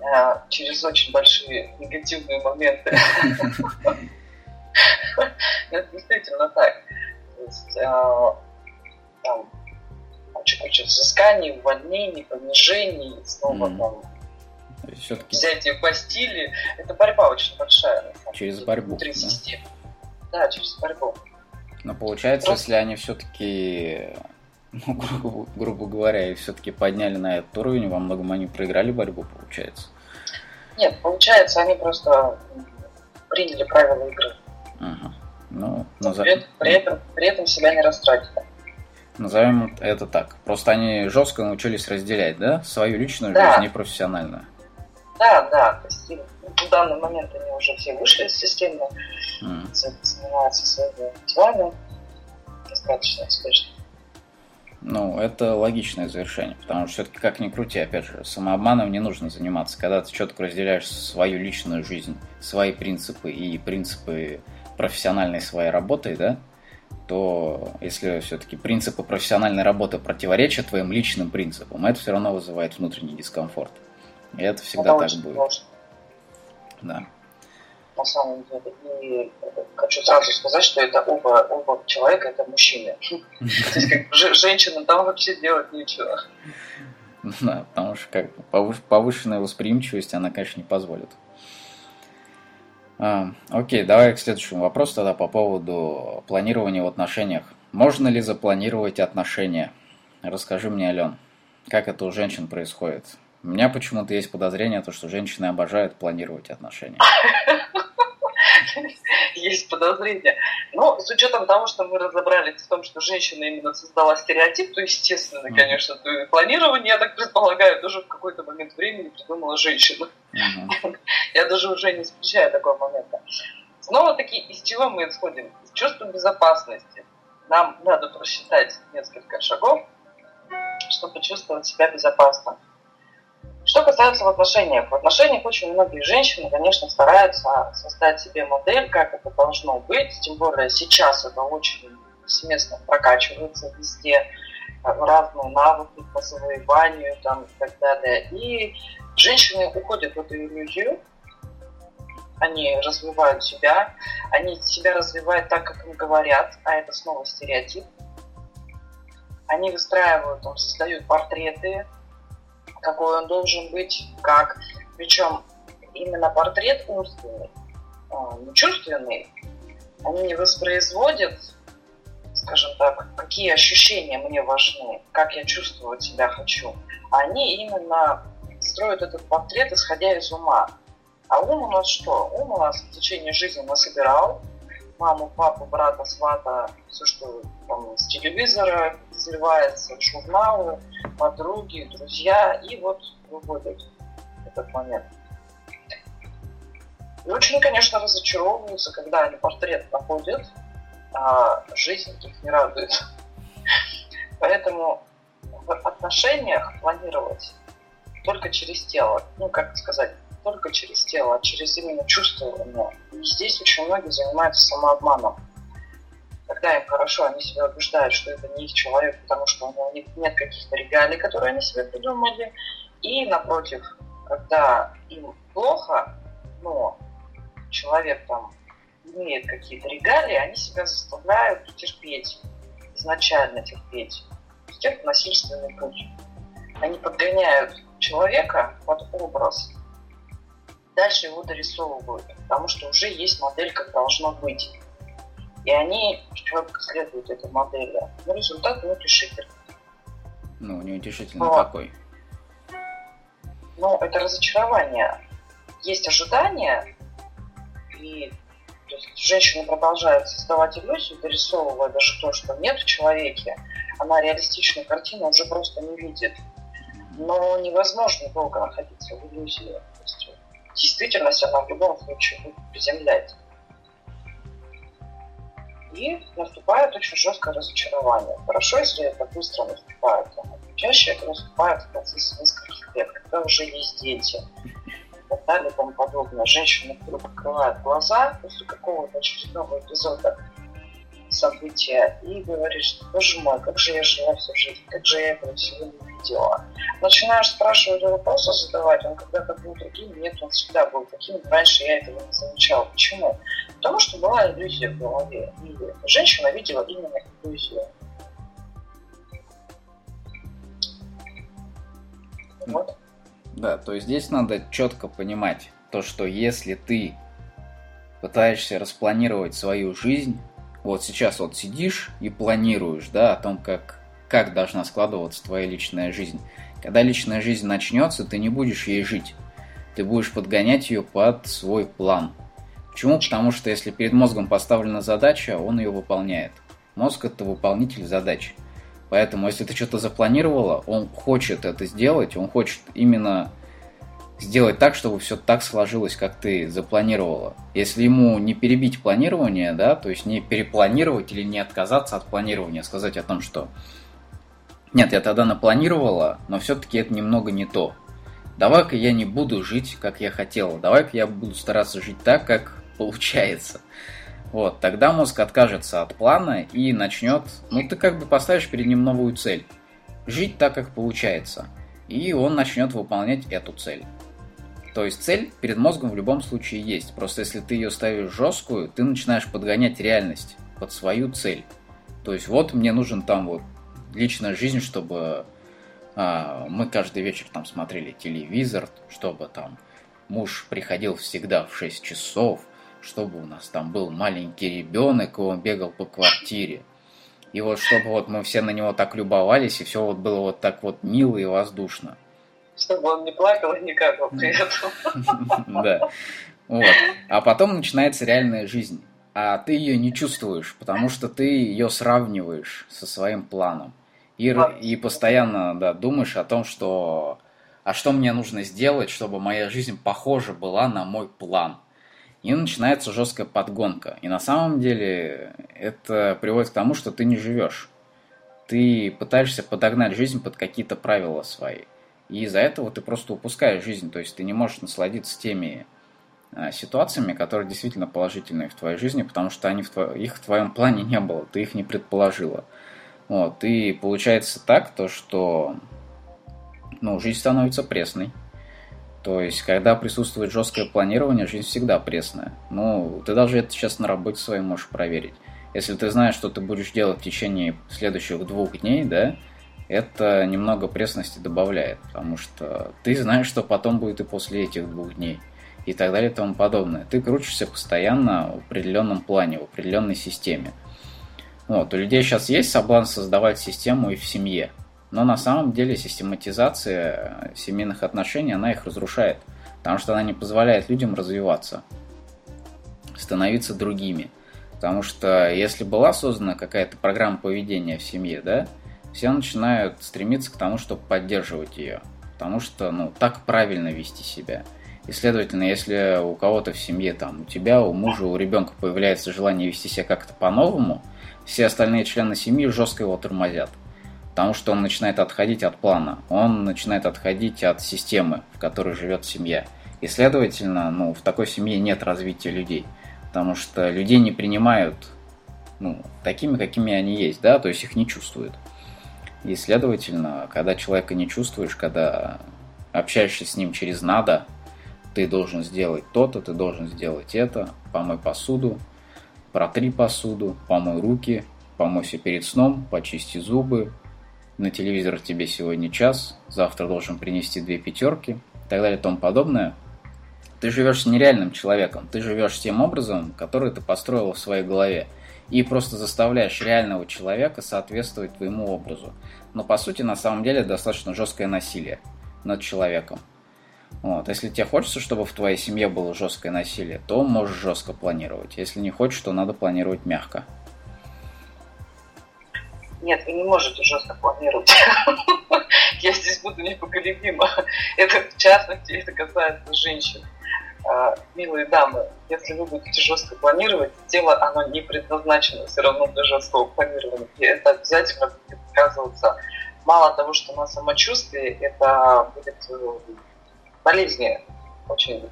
Э, через очень большие негативные моменты. Это действительно так. Есть э, там куча-куча взысканий, увольнений, понижений, снова там все-таки... взятие постели. Это борьба очень большая. Через борьбу. Внутри да? системы. Да, через борьбу. Но получается, Просто... если они все-таки Ну, грубо, грубо говоря, и все-таки подняли на этот уровень, во многом они проиграли борьбу, получается. Нет, получается, они просто приняли правила игры. Угу. Ну, назов... при, при, этом, при этом себя не растратили. Назовем это так. Просто они жестко научились разделять, да, свою личную да. жизнь и профессиональную. Да, да. То есть в данный момент они уже все вышли из системы, mm. занимаются своими делами достаточно успешно. Ну, это логичное завершение, потому что все-таки как ни крути, опять же, самообманом не нужно заниматься. Когда ты четко разделяешь свою личную жизнь, свои принципы и принципы профессиональной своей работы, да, то если все-таки принципы профессиональной работы противоречат твоим личным принципам, это все равно вызывает внутренний дискомфорт. И это всегда это так будет. Сложно. Да. На самом деле. И хочу сразу сказать, что это оба, оба человека, это мужчины. То есть как женщина там вообще делать нечего. Да, потому что как повышенная восприимчивость, она, конечно, не позволит. А, окей, давай к следующему вопросу тогда по поводу планирования в отношениях. Можно ли запланировать отношения? Расскажи мне, Ален, как это у женщин происходит? У меня почему-то есть подозрение, то, что женщины обожают планировать отношения. Есть подозрение. Но с учетом того, что мы разобрались в том, что женщина именно создала стереотип, то, естественно, конечно, планирование, я так предполагаю, тоже в какой-то момент времени придумала женщина. Я даже уже не исключаю такого момента. Снова-таки, из чего мы исходим? Из чувства безопасности. Нам надо просчитать несколько шагов, чтобы чувствовать себя безопасно. Что касается в отношениях. В отношениях очень многие женщины, конечно, стараются создать себе модель, как это должно быть. Тем более сейчас это очень сместно прокачивается везде разные навыки по завоеванию там, и так далее. И женщины уходят в эту иллюзию, они развивают себя, они себя развивают так, как им говорят, а это снова стереотип. Они выстраивают, там, создают портреты какой он должен быть, как. Причем именно портрет умственный, а, не чувственный, они не воспроизводят, скажем так, какие ощущения мне важны, как я чувствовать себя хочу. Они именно строят этот портрет, исходя из ума. А ум у нас что? Ум у нас в течение жизни насобирал, маму, папу, брата, свата, все, что там с телевизора сливается, журналы, подруги, друзья, и вот выводят этот момент. И очень, конечно, разочаровываются, когда они портрет находят, а жизнь их не радует. Поэтому в отношениях планировать только через тело, ну, как сказать, только через тело, а через именно чувствование. И здесь очень многие занимаются самообманом. Когда им хорошо, они себя убеждают, что это не их человек, потому что у них нет каких-то регалий, которые они себе придумали. И напротив, когда им плохо, но человек там имеет какие-то регалии, они себя заставляют терпеть, изначально терпеть. Это насильственный путь. Они подгоняют человека под образ, дальше его дорисовывают, потому что уже есть модель, как должно быть. И они четко следуют этой модели. Но результат неутешительный. Ну, неутешительный Но, какой? Ну, это разочарование. Есть ожидания, и то есть, женщина продолжает создавать иллюзию, дорисовывая даже то, что нет в человеке, она реалистичную картину уже просто не видит. Но невозможно долго находиться в иллюзии. То есть, действительность она в любом случае будет приземлять. И наступает очень жесткое разочарование. Хорошо, если это быстро наступает. Чаще это наступает в процессе нескольких лет, когда уже есть дети и так далее и тому подобное. Женщина вдруг открывает глаза после какого-то очередного эпизода события и говорит, что, боже мой, как же я жила всю жизнь, как же я этого всего не видела. Начинаешь спрашивать вопросы задавать, он когда-то был другим, нет, он всегда был таким, раньше я этого не замечала. Почему? Потому что была иллюзия в голове. И женщина видела именно иллюзию. Вот. Да, то есть здесь надо четко понимать то, что если ты пытаешься распланировать свою жизнь, вот сейчас вот сидишь и планируешь, да, о том, как как должна складываться твоя личная жизнь. Когда личная жизнь начнется, ты не будешь ей жить. Ты будешь подгонять ее под свой план. Почему? Потому что если перед мозгом поставлена задача, он ее выполняет. Мозг это выполнитель задач. Поэтому, если ты что-то запланировала, он хочет это сделать, он хочет именно сделать так, чтобы все так сложилось, как ты запланировала. Если ему не перебить планирование, да, то есть не перепланировать или не отказаться от планирования, сказать о том, что нет, я тогда напланировала, но все-таки это немного не то. Давай-ка я не буду жить, как я хотела. Давай-ка я буду стараться жить так, как получается. Вот, тогда мозг откажется от плана и начнет, ну ты как бы поставишь перед ним новую цель. Жить так, как получается. И он начнет выполнять эту цель. То есть цель перед мозгом в любом случае есть. Просто если ты ее ставишь жесткую, ты начинаешь подгонять реальность под свою цель. То есть вот мне нужен там вот личная жизнь, чтобы а, мы каждый вечер там смотрели телевизор, чтобы там муж приходил всегда в 6 часов, чтобы у нас там был маленький ребенок, и он бегал по квартире. И вот чтобы вот мы все на него так любовались, и все вот было вот так вот мило и воздушно. Чтобы он не плакал и не какал при этом. Да. Вот. А потом начинается реальная жизнь. А ты ее не чувствуешь, потому что ты ее сравниваешь со своим планом. И, и постоянно да, думаешь о том, что а что мне нужно сделать, чтобы моя жизнь похожа была на мой план. И начинается жесткая подгонка. И на самом деле это приводит к тому, что ты не живешь. Ты пытаешься подогнать жизнь под какие-то правила свои. И из-за этого ты просто упускаешь жизнь. То есть ты не можешь насладиться теми а, ситуациями, которые действительно положительные в твоей жизни, потому что они в тво... их в твоем плане не было, ты их не предположила. Вот, и получается так, то что ну, жизнь становится пресной. То есть, когда присутствует жесткое планирование, жизнь всегда пресная. Ну, ты даже это сейчас на работе своей можешь проверить. Если ты знаешь, что ты будешь делать в течение следующих двух дней, да, это немного пресности добавляет, потому что ты знаешь, что потом будет и после этих двух дней и так далее и тому подобное. Ты крутишься постоянно в определенном плане, в определенной системе. Вот, у людей сейчас есть соблазн создавать систему и в семье. Но на самом деле систематизация семейных отношений, она их разрушает. Потому что она не позволяет людям развиваться, становиться другими. Потому что если была создана какая-то программа поведения в семье, да, все начинают стремиться к тому, чтобы поддерживать ее. Потому что, ну, так правильно вести себя. И, следовательно, если у кого-то в семье, там, у тебя, у мужа, у ребенка появляется желание вести себя как-то по-новому – все остальные члены семьи жестко его тормозят. Потому что он начинает отходить от плана, он начинает отходить от системы, в которой живет семья. И, следовательно, ну, в такой семье нет развития людей. Потому что людей не принимают ну, такими, какими они есть, да, то есть их не чувствуют. И, следовательно, когда человека не чувствуешь, когда общаешься с ним через надо, ты должен сделать то-то, ты должен сделать это, помой посуду, Протри посуду, помой руки, помойся перед сном, почисти зубы. На телевизор тебе сегодня час, завтра должен принести две пятерки и так далее и тому подобное. Ты живешь с нереальным человеком, ты живешь тем образом, который ты построил в своей голове. И просто заставляешь реального человека соответствовать твоему образу. Но по сути, на самом деле, достаточно жесткое насилие над человеком. Вот. Если тебе хочется, чтобы в твоей семье было жесткое насилие, то можешь жестко планировать. Если не хочешь, то надо планировать мягко. Нет, вы не можете жестко планировать. Я здесь буду непоколебима. Это в частности, это касается женщин. А, милые дамы, если вы будете жестко планировать, тело, оно не предназначено все равно для жесткого планирования. И это обязательно будет сказываться. Мало того, что на самочувствие, это будет э, болезни очень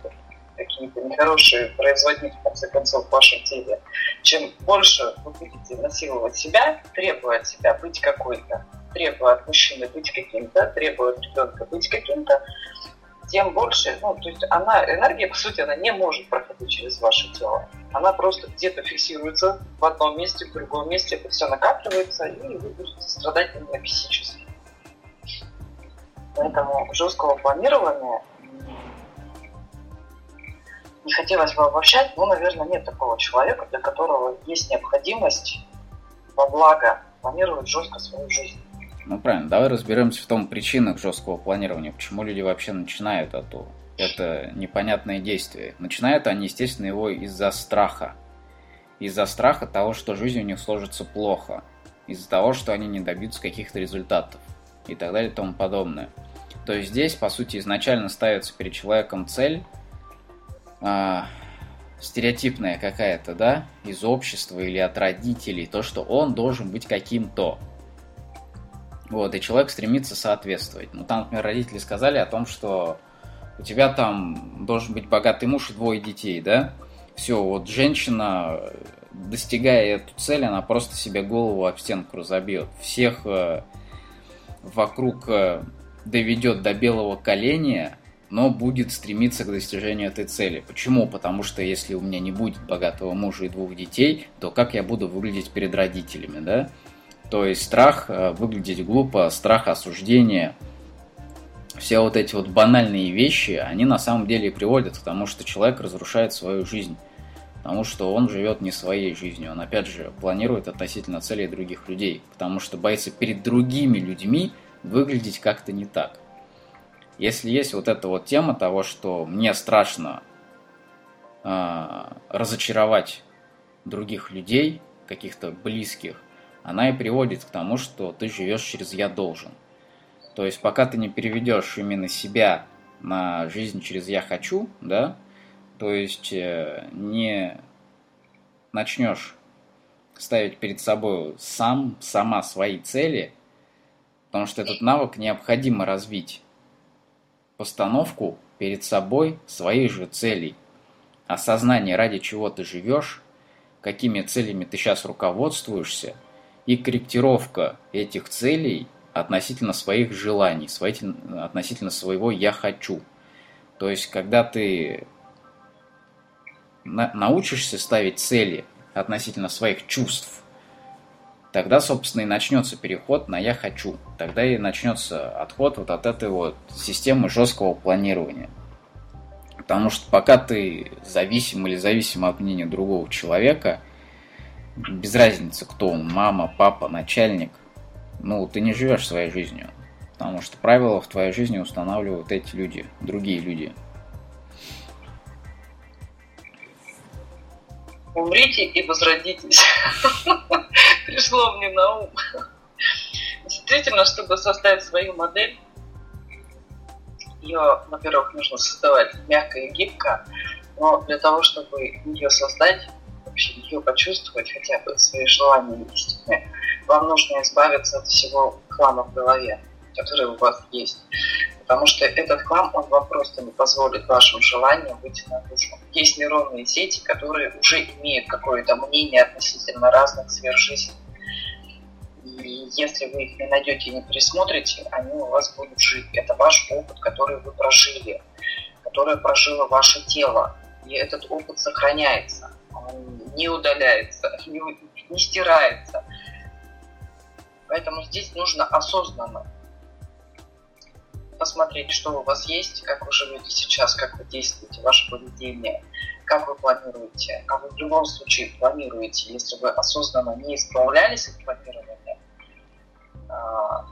какие-то нехорошие производить, в конце концов, в вашем теле. Чем больше вы будете насиловать себя, требуя от себя быть какой-то, требуя от мужчины быть каким-то, требуя от ребенка быть каким-то, тем больше, ну, то есть она, энергия, по сути, она не может проходить через ваше тело. Она просто где-то фиксируется в одном месте, в другом месте, это все накапливается, и вы будете страдать именно физически. Поэтому жесткого планирования не хотелось бы обобщать, но, наверное, нет такого человека, для которого есть необходимость во благо планировать жестко свою жизнь. Ну правильно, давай разберемся в том причинах жесткого планирования, почему люди вообще начинают это, это непонятное действие. Начинают они, естественно, его из-за страха. Из-за страха того, что жизнь у них сложится плохо. Из-за того, что они не добьются каких-то результатов. И так далее и тому подобное. То есть здесь, по сути, изначально ставится перед человеком цель а, стереотипная какая-то, да, из общества или от родителей, то, что он должен быть каким-то. Вот, и человек стремится соответствовать. Ну, там, например, родители сказали о том, что у тебя там должен быть богатый муж и двое детей, да? Все, вот женщина, достигая эту цель, она просто себе голову об стенку разобьет. Всех э, вокруг э, доведет до белого коленя, но будет стремиться к достижению этой цели. Почему? Потому что если у меня не будет богатого мужа и двух детей, то как я буду выглядеть перед родителями, да? То есть страх э, выглядеть глупо, страх осуждения, все вот эти вот банальные вещи, они на самом деле приводят к тому, что человек разрушает свою жизнь. Потому что он живет не своей жизнью. Он, опять же, планирует относительно целей других людей. Потому что боится перед другими людьми выглядеть как-то не так. Если есть вот эта вот тема того, что мне страшно э, разочаровать других людей, каких-то близких, она и приводит к тому, что ты живешь через «я должен». То есть пока ты не переведешь именно себя на жизнь через «я хочу», да, то есть э, не начнешь ставить перед собой сам, сама свои цели, потому что этот навык необходимо развить постановку перед собой своих же целей, осознание, ради чего ты живешь, какими целями ты сейчас руководствуешься, и корректировка этих целей относительно своих желаний, относительно своего «я хочу». То есть, когда ты научишься ставить цели относительно своих чувств, тогда, собственно, и начнется переход на «я хочу». Тогда и начнется отход вот от этой вот системы жесткого планирования. Потому что пока ты зависим или зависим от мнения другого человека, без разницы, кто он, мама, папа, начальник, ну, ты не живешь своей жизнью. Потому что правила в твоей жизни устанавливают эти люди, другие люди – умрите и возродитесь. Пришло мне на ум. Действительно, чтобы составить свою модель, ее, во-первых, нужно создавать мягко и гибко, но для того, чтобы ее создать, вообще ее почувствовать, хотя бы свои желания истинные, вам нужно избавиться от всего хлама в голове, который у вас есть потому что этот хлам, он вам просто не позволит вашим желаниям выйти наружу. Есть нейронные сети, которые уже имеют какое-то мнение относительно разных сфер жизни. И если вы их не найдете и не пересмотрите, они у вас будут жить. Это ваш опыт, который вы прожили, который прожило ваше тело. И этот опыт сохраняется, не удаляется, не, не стирается. Поэтому здесь нужно осознанно посмотреть, что у вас есть, как вы живете сейчас, как вы действуете, ваше поведение, как вы планируете. А вы в любом случае планируете, если вы осознанно не исправлялись от планирования, а,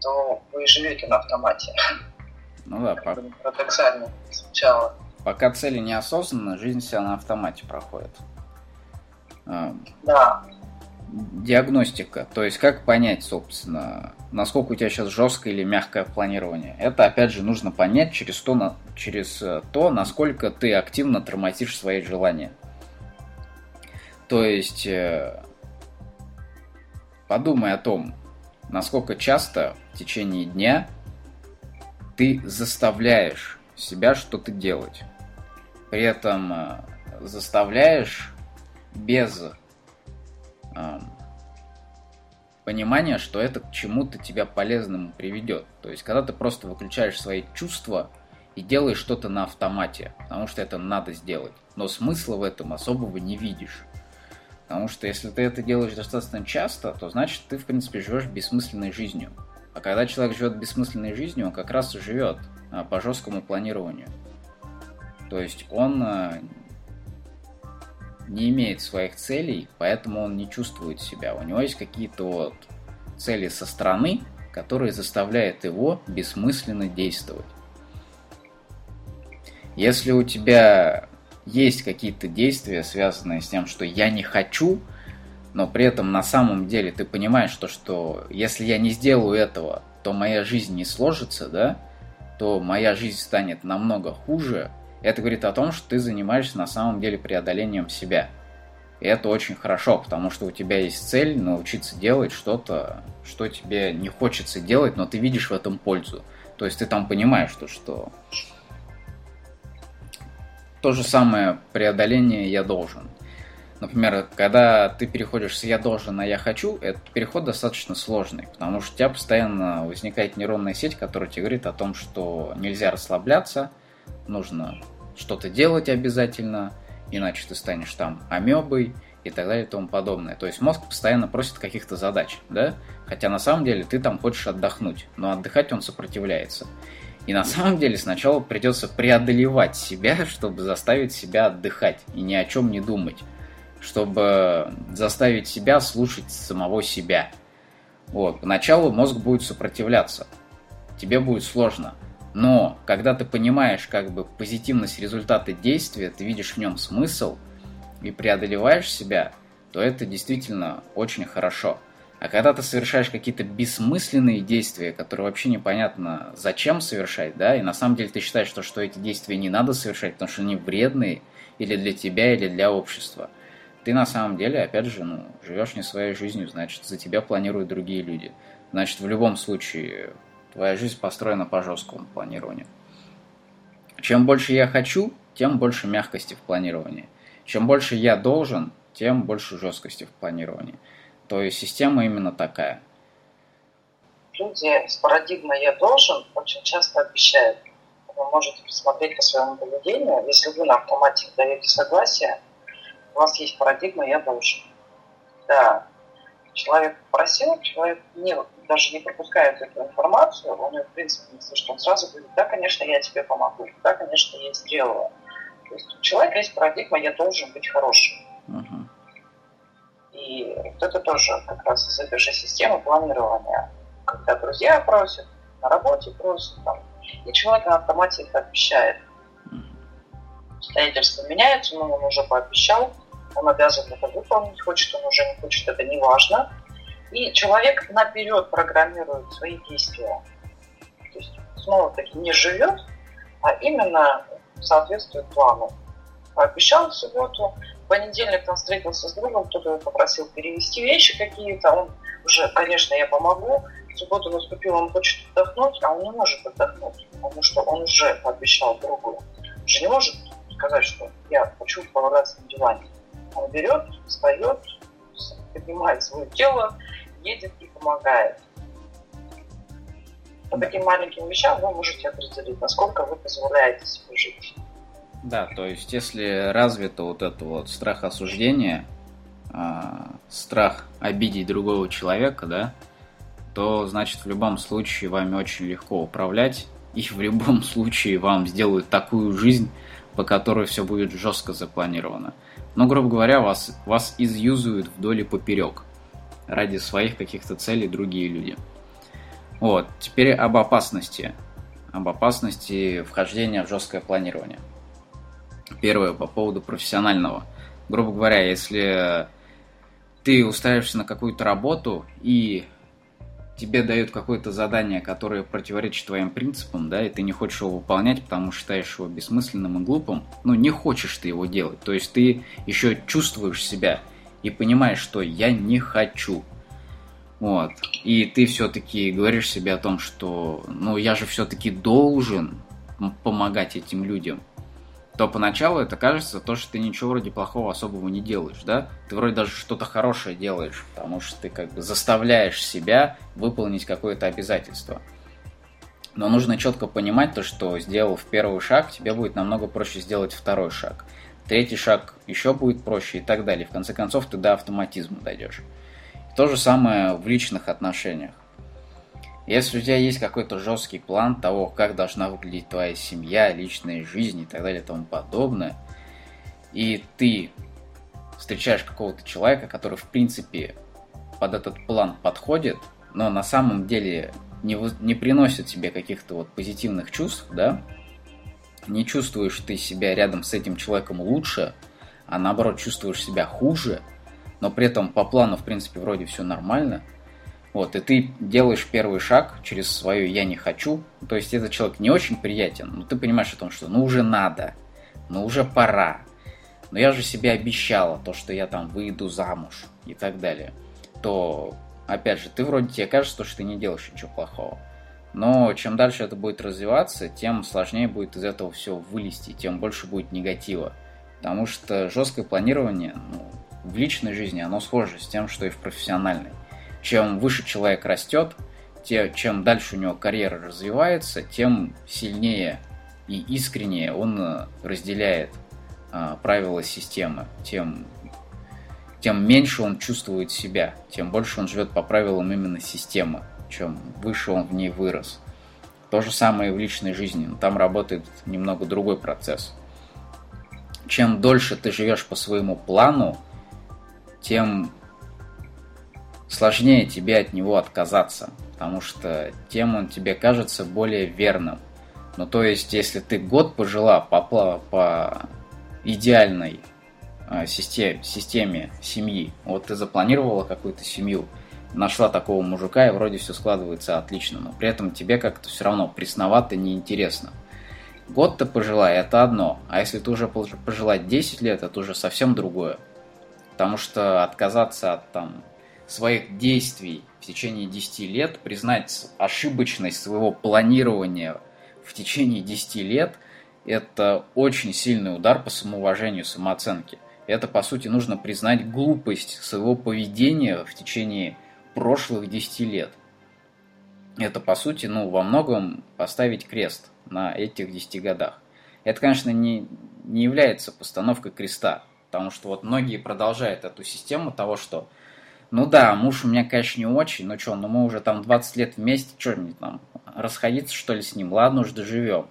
то вы живете на автомате. Ну да, как по... парадоксально звучало. Пока цели неосознанно, жизнь вся на автомате проходит. А, да диагностика, то есть как понять, собственно, насколько у тебя сейчас жесткое или мягкое планирование. Это, опять же, нужно понять через то, через э, то насколько ты активно тормозишь свои желания. То есть э, подумай о том, насколько часто в течение дня ты заставляешь себя что-то делать. При этом э, заставляешь без понимание, что это к чему-то тебя полезному приведет. То есть, когда ты просто выключаешь свои чувства и делаешь что-то на автомате, потому что это надо сделать. Но смысла в этом особого не видишь. Потому что если ты это делаешь достаточно часто, то значит ты, в принципе, живешь бессмысленной жизнью. А когда человек живет бессмысленной жизнью, он как раз и живет а, по жесткому планированию. То есть он а, не имеет своих целей, поэтому он не чувствует себя. У него есть какие-то вот цели со стороны, которые заставляют его бессмысленно действовать. Если у тебя есть какие-то действия, связанные с тем, что я не хочу, но при этом на самом деле ты понимаешь, что, что если я не сделаю этого, то моя жизнь не сложится, да, то моя жизнь станет намного хуже, это говорит о том, что ты занимаешься на самом деле преодолением себя. И это очень хорошо, потому что у тебя есть цель научиться делать что-то, что тебе не хочется делать, но ты видишь в этом пользу. То есть ты там понимаешь, что, что то же самое преодоление я должен. Например, когда ты переходишь с «я должен» на «я хочу», этот переход достаточно сложный, потому что у тебя постоянно возникает нейронная сеть, которая тебе говорит о том, что нельзя расслабляться, нужно что-то делать обязательно, иначе ты станешь там амебой и так далее и тому подобное. То есть мозг постоянно просит каких-то задач, да? Хотя на самом деле ты там хочешь отдохнуть, но отдыхать он сопротивляется. И на самом деле сначала придется преодолевать себя, чтобы заставить себя отдыхать и ни о чем не думать чтобы заставить себя слушать самого себя. Вот. Поначалу мозг будет сопротивляться. Тебе будет сложно. Но когда ты понимаешь как бы позитивность результата действия, ты видишь в нем смысл и преодолеваешь себя, то это действительно очень хорошо. А когда ты совершаешь какие-то бессмысленные действия, которые вообще непонятно зачем совершать, да, и на самом деле ты считаешь, что, что эти действия не надо совершать, потому что они вредные или для тебя, или для общества – ты на самом деле, опять же, ну, живешь не своей жизнью, значит, за тебя планируют другие люди. Значит, в любом случае, твоя жизнь построена по жесткому планированию. Чем больше я хочу, тем больше мягкости в планировании. Чем больше я должен, тем больше жесткости в планировании. То есть система именно такая. Люди с парадигмой «я должен» очень часто обещают. Вы можете посмотреть по своему поведению. Если вы на автомате даете согласие, у вас есть парадигма «я должен». Да, человек просил, человек не, даже не пропускает эту информацию, он ее, в принципе, не слышит, он сразу говорит, да, конечно, я тебе помогу, да, конечно, я сделаю. То есть у человека есть парадигма «я должен быть хорошим». Uh-huh. И вот это тоже как раз из этой же системы планирования. Когда друзья просят, на работе просят, там, и человек на автомате это обещает. Обстоятельства меняются, но он уже пообещал, он обязан это выполнить, хочет он уже, не хочет, это не важно. И человек наперед программирует свои действия. То есть, снова-таки, не живет, а именно соответствует плану. Пообещал в субботу, в понедельник он встретился с другом, кто-то его попросил перевести вещи какие-то, он уже, конечно, я помогу, в субботу наступил, он хочет отдохнуть, а он не может отдохнуть, потому что он уже пообещал другу. Он же не может сказать, что я хочу поваляться на диване. Он берет, встает, поднимает свое тело, едет и помогает. По таким маленьким вещам вы можете определить, насколько вы позволяете себе жить. Да, то есть если развито вот это вот страх осуждения, а, страх обидеть другого человека, да, то значит в любом случае вами очень легко управлять, и в любом случае вам сделают такую жизнь, по которой все будет жестко запланировано. Но, грубо говоря, вас, вас изюзуют вдоль и поперек ради своих каких-то целей другие люди. Вот, теперь об опасности. Об опасности вхождения в жесткое планирование. Первое, по поводу профессионального. Грубо говоря, если ты устраиваешься на какую-то работу и тебе дают какое-то задание, которое противоречит твоим принципам, да, и ты не хочешь его выполнять, потому что считаешь его бессмысленным и глупым, ну, не хочешь ты его делать. То есть ты еще чувствуешь себя и понимаешь, что я не хочу. Вот. И ты все-таки говоришь себе о том, что, ну, я же все-таки должен помогать этим людям то поначалу это кажется то, что ты ничего вроде плохого особого не делаешь, да? Ты вроде даже что-то хорошее делаешь, потому что ты как бы заставляешь себя выполнить какое-то обязательство. Но нужно четко понимать то, что сделав первый шаг, тебе будет намного проще сделать второй шаг. Третий шаг еще будет проще и так далее. В конце концов, ты до автоматизма дойдешь. То же самое в личных отношениях. Если у тебя есть какой-то жесткий план того, как должна выглядеть твоя семья, личная жизнь и так далее и тому подобное, и ты встречаешь какого-то человека, который в принципе под этот план подходит, но на самом деле не, не приносят тебе каких-то вот позитивных чувств, да, не чувствуешь ты себя рядом с этим человеком лучше, а наоборот чувствуешь себя хуже, но при этом по плану, в принципе, вроде все нормально, вот, и ты делаешь первый шаг через свое «я не хочу», то есть этот человек не очень приятен, но ты понимаешь о том, что ну уже надо, ну уже пора, но я же себе обещала то, что я там выйду замуж и так далее, то, опять же, ты вроде тебе кажется, что ты не делаешь ничего плохого. Но чем дальше это будет развиваться, тем сложнее будет из этого все вылезти, тем больше будет негатива. Потому что жесткое планирование ну, в личной жизни, оно схоже с тем, что и в профессиональной. Чем выше человек растет, тем, чем дальше у него карьера развивается, тем сильнее и искреннее он э, разделяет а, правила системы, тем, тем меньше он чувствует себя, тем больше он живет по правилам именно системы, чем выше он в ней вырос. То же самое и в личной жизни, но там работает немного другой процесс. Чем дольше ты живешь по своему плану, тем сложнее тебе от него отказаться, потому что тем он тебе кажется более верным. Ну, то есть, если ты год пожила по, по идеальной э, системе, системе семьи, вот ты запланировала какую-то семью, нашла такого мужика, и вроде все складывается отлично, но при этом тебе как-то все равно пресновато, неинтересно. Год ты пожила, это одно, а если ты уже пожила 10 лет, это уже совсем другое. Потому что отказаться от там, своих действий в течение 10 лет, признать ошибочность своего планирования в течение 10 лет, это очень сильный удар по самоуважению, самооценке. Это, по сути, нужно признать глупость своего поведения в течение прошлых 10 лет. Это, по сути, ну, во многом поставить крест на этих 10 годах. Это, конечно, не, не является постановкой креста. Потому что вот многие продолжают эту систему того, что ну да, муж у меня, конечно, не очень, но что, ну мы уже там 20 лет вместе, что мне там, расходиться что ли с ним? Ладно уж, доживем.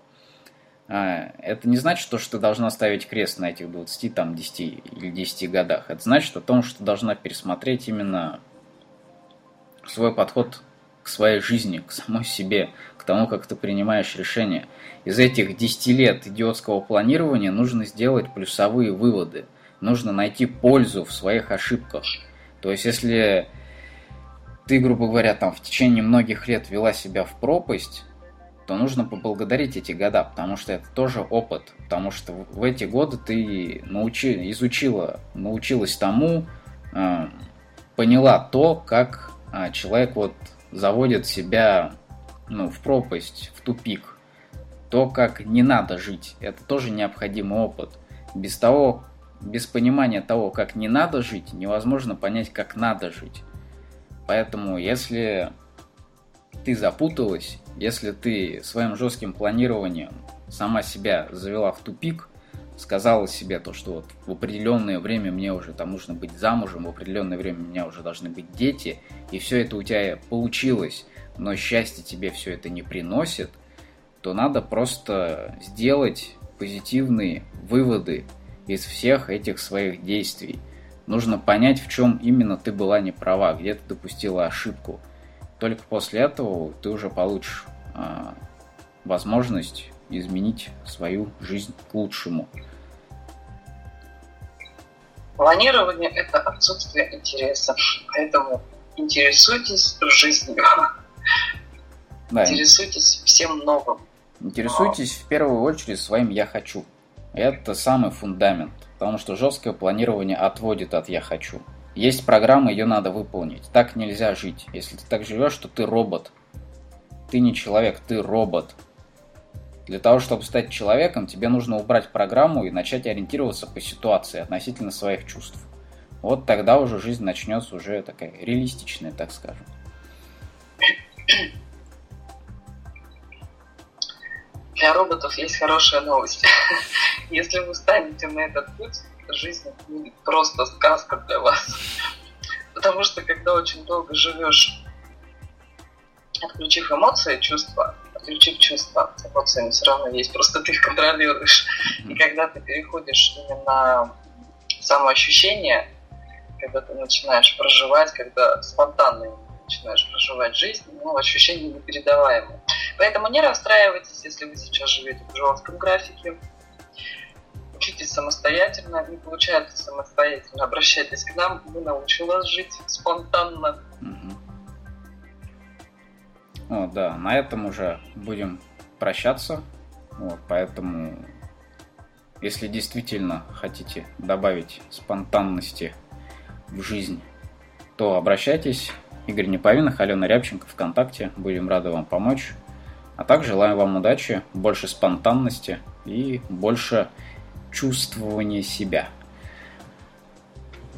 А, это не значит, что, что ты должна ставить крест на этих 20, там, 10 или 10 годах. Это значит о том, что ты должна пересмотреть именно свой подход к своей жизни, к самой себе, к тому, как ты принимаешь решения. Из этих 10 лет идиотского планирования нужно сделать плюсовые выводы – нужно найти пользу в своих ошибках. То есть, если ты, грубо говоря, там в течение многих лет вела себя в пропасть, то нужно поблагодарить эти года, потому что это тоже опыт, потому что в эти годы ты научи, изучила, научилась тому, э, поняла то, как э, человек вот заводит себя ну, в пропасть, в тупик, то, как не надо жить, это тоже необходимый опыт. Без того, без понимания того, как не надо жить, невозможно понять, как надо жить. Поэтому, если ты запуталась, если ты своим жестким планированием сама себя завела в тупик, сказала себе то, что вот в определенное время мне уже там нужно быть замужем, в определенное время у меня уже должны быть дети, и все это у тебя получилось, но счастье тебе все это не приносит, то надо просто сделать позитивные выводы из всех этих своих действий. Нужно понять, в чем именно ты была не права, где ты допустила ошибку. Только после этого ты уже получишь э, возможность изменить свою жизнь к лучшему. Планирование – это отсутствие интереса, поэтому интересуйтесь жизнью. Да. Интересуйтесь всем новым. Интересуйтесь в первую очередь своим «я хочу». Это самый фундамент, потому что жесткое планирование отводит от «я хочу». Есть программа, ее надо выполнить. Так нельзя жить. Если ты так живешь, то ты робот. Ты не человек, ты робот. Для того, чтобы стать человеком, тебе нужно убрать программу и начать ориентироваться по ситуации относительно своих чувств. Вот тогда уже жизнь начнется уже такая реалистичная, так скажем. Для роботов есть хорошая новость. Если вы станете на этот путь, жизнь будет просто сказка для вас. Потому что когда очень долго живешь, отключив эмоции, чувства, отключив чувства, с эмоциями все равно есть, просто ты их контролируешь. И когда ты переходишь именно самоощущение, когда ты начинаешь проживать, когда спонтанные начинаешь проживать жизнь, ну, ощущения непередаваемые. Поэтому не расстраивайтесь, если вы сейчас живете в жестком графике. Учитесь самостоятельно, не получается самостоятельно, обращайтесь к нам, мы научим вас жить спонтанно. Угу. Вот, да, на этом уже будем прощаться. Вот, поэтому, если действительно хотите добавить спонтанности в жизнь, то обращайтесь. Игорь Неповинных, Алена Рябченко ВКонтакте. Будем рады вам помочь. А также желаем вам удачи, больше спонтанности и больше чувствования себя.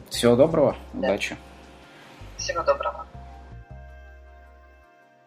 Всего доброго, да. удачи. Всего доброго.